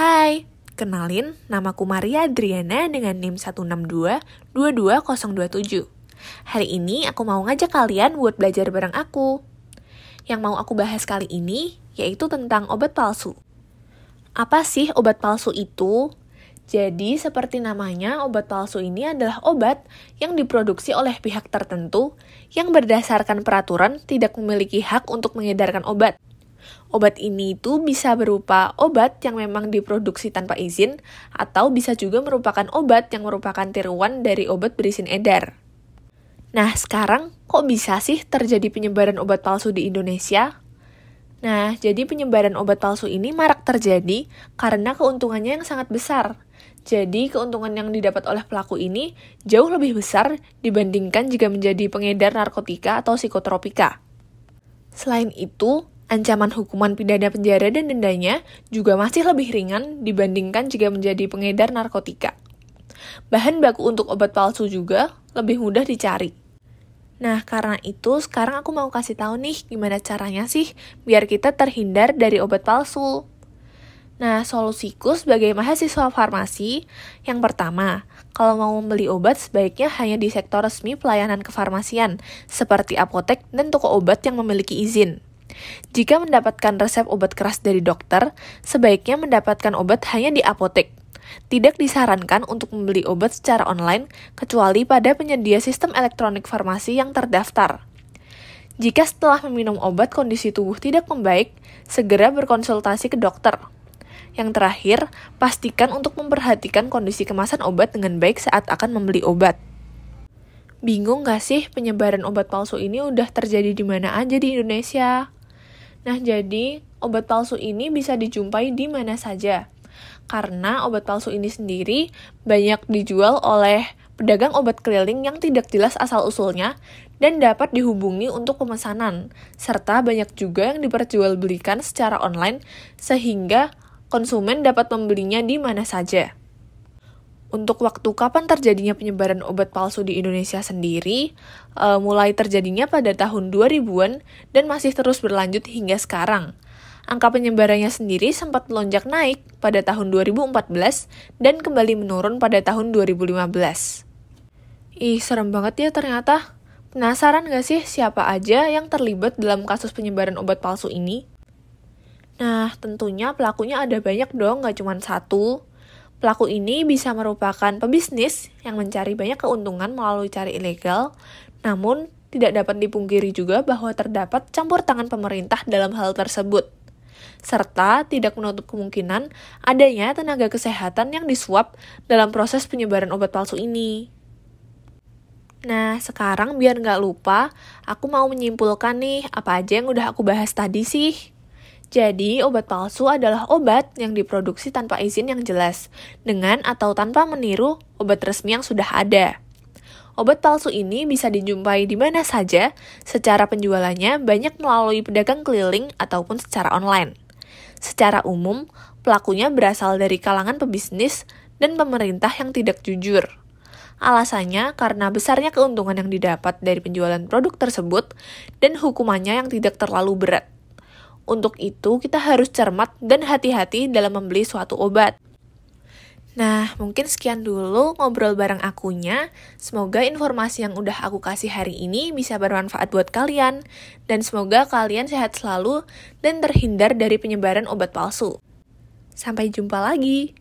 Hai, kenalin namaku Maria Adriana dengan NIM 162-22027. Hari ini aku mau ngajak kalian buat belajar bareng aku. Yang mau aku bahas kali ini yaitu tentang obat palsu. Apa sih obat palsu itu? Jadi, seperti namanya, obat palsu ini adalah obat yang diproduksi oleh pihak tertentu yang berdasarkan peraturan tidak memiliki hak untuk mengedarkan obat. Obat ini itu bisa berupa obat yang memang diproduksi tanpa izin, atau bisa juga merupakan obat yang merupakan tiruan dari obat berizin edar. Nah, sekarang kok bisa sih terjadi penyebaran obat palsu di Indonesia? Nah, jadi penyebaran obat palsu ini marak terjadi karena keuntungannya yang sangat besar. Jadi, keuntungan yang didapat oleh pelaku ini jauh lebih besar dibandingkan jika menjadi pengedar narkotika atau psikotropika. Selain itu, ancaman hukuman pidana penjara dan dendanya juga masih lebih ringan dibandingkan jika menjadi pengedar narkotika. Bahan baku untuk obat palsu juga lebih mudah dicari. Nah, karena itu sekarang aku mau kasih tahu nih gimana caranya sih biar kita terhindar dari obat palsu. Nah, solusiku sebagai mahasiswa farmasi, yang pertama, kalau mau membeli obat sebaiknya hanya di sektor resmi pelayanan kefarmasian, seperti apotek dan toko obat yang memiliki izin. Jika mendapatkan resep obat keras dari dokter, sebaiknya mendapatkan obat hanya di apotek. Tidak disarankan untuk membeli obat secara online, kecuali pada penyedia sistem elektronik farmasi yang terdaftar. Jika setelah meminum obat kondisi tubuh tidak membaik, segera berkonsultasi ke dokter. Yang terakhir, pastikan untuk memperhatikan kondisi kemasan obat dengan baik saat akan membeli obat. Bingung gak sih penyebaran obat palsu ini udah terjadi di mana aja di Indonesia? Nah, jadi obat palsu ini bisa dijumpai di mana saja. Karena obat palsu ini sendiri banyak dijual oleh pedagang obat keliling yang tidak jelas asal-usulnya dan dapat dihubungi untuk pemesanan, serta banyak juga yang diperjualbelikan secara online sehingga konsumen dapat membelinya di mana saja. Untuk waktu kapan terjadinya penyebaran obat palsu di Indonesia sendiri, uh, mulai terjadinya pada tahun 2000-an dan masih terus berlanjut hingga sekarang. Angka penyebarannya sendiri sempat melonjak naik pada tahun 2014 dan kembali menurun pada tahun 2015. Ih, serem banget ya ternyata. Penasaran gak sih siapa aja yang terlibat dalam kasus penyebaran obat palsu ini? Nah, tentunya pelakunya ada banyak dong, gak cuma satu. Pelaku ini bisa merupakan pebisnis yang mencari banyak keuntungan melalui cari ilegal, namun tidak dapat dipungkiri juga bahwa terdapat campur tangan pemerintah dalam hal tersebut. Serta tidak menutup kemungkinan adanya tenaga kesehatan yang disuap dalam proses penyebaran obat palsu ini. Nah, sekarang biar nggak lupa, aku mau menyimpulkan nih apa aja yang udah aku bahas tadi sih. Jadi, obat palsu adalah obat yang diproduksi tanpa izin yang jelas, dengan atau tanpa meniru obat resmi yang sudah ada. Obat palsu ini bisa dijumpai di mana saja, secara penjualannya banyak melalui pedagang keliling ataupun secara online. Secara umum, pelakunya berasal dari kalangan pebisnis dan pemerintah yang tidak jujur. Alasannya karena besarnya keuntungan yang didapat dari penjualan produk tersebut dan hukumannya yang tidak terlalu berat. Untuk itu, kita harus cermat dan hati-hati dalam membeli suatu obat. Nah, mungkin sekian dulu ngobrol bareng akunya. Semoga informasi yang udah aku kasih hari ini bisa bermanfaat buat kalian. Dan semoga kalian sehat selalu dan terhindar dari penyebaran obat palsu. Sampai jumpa lagi.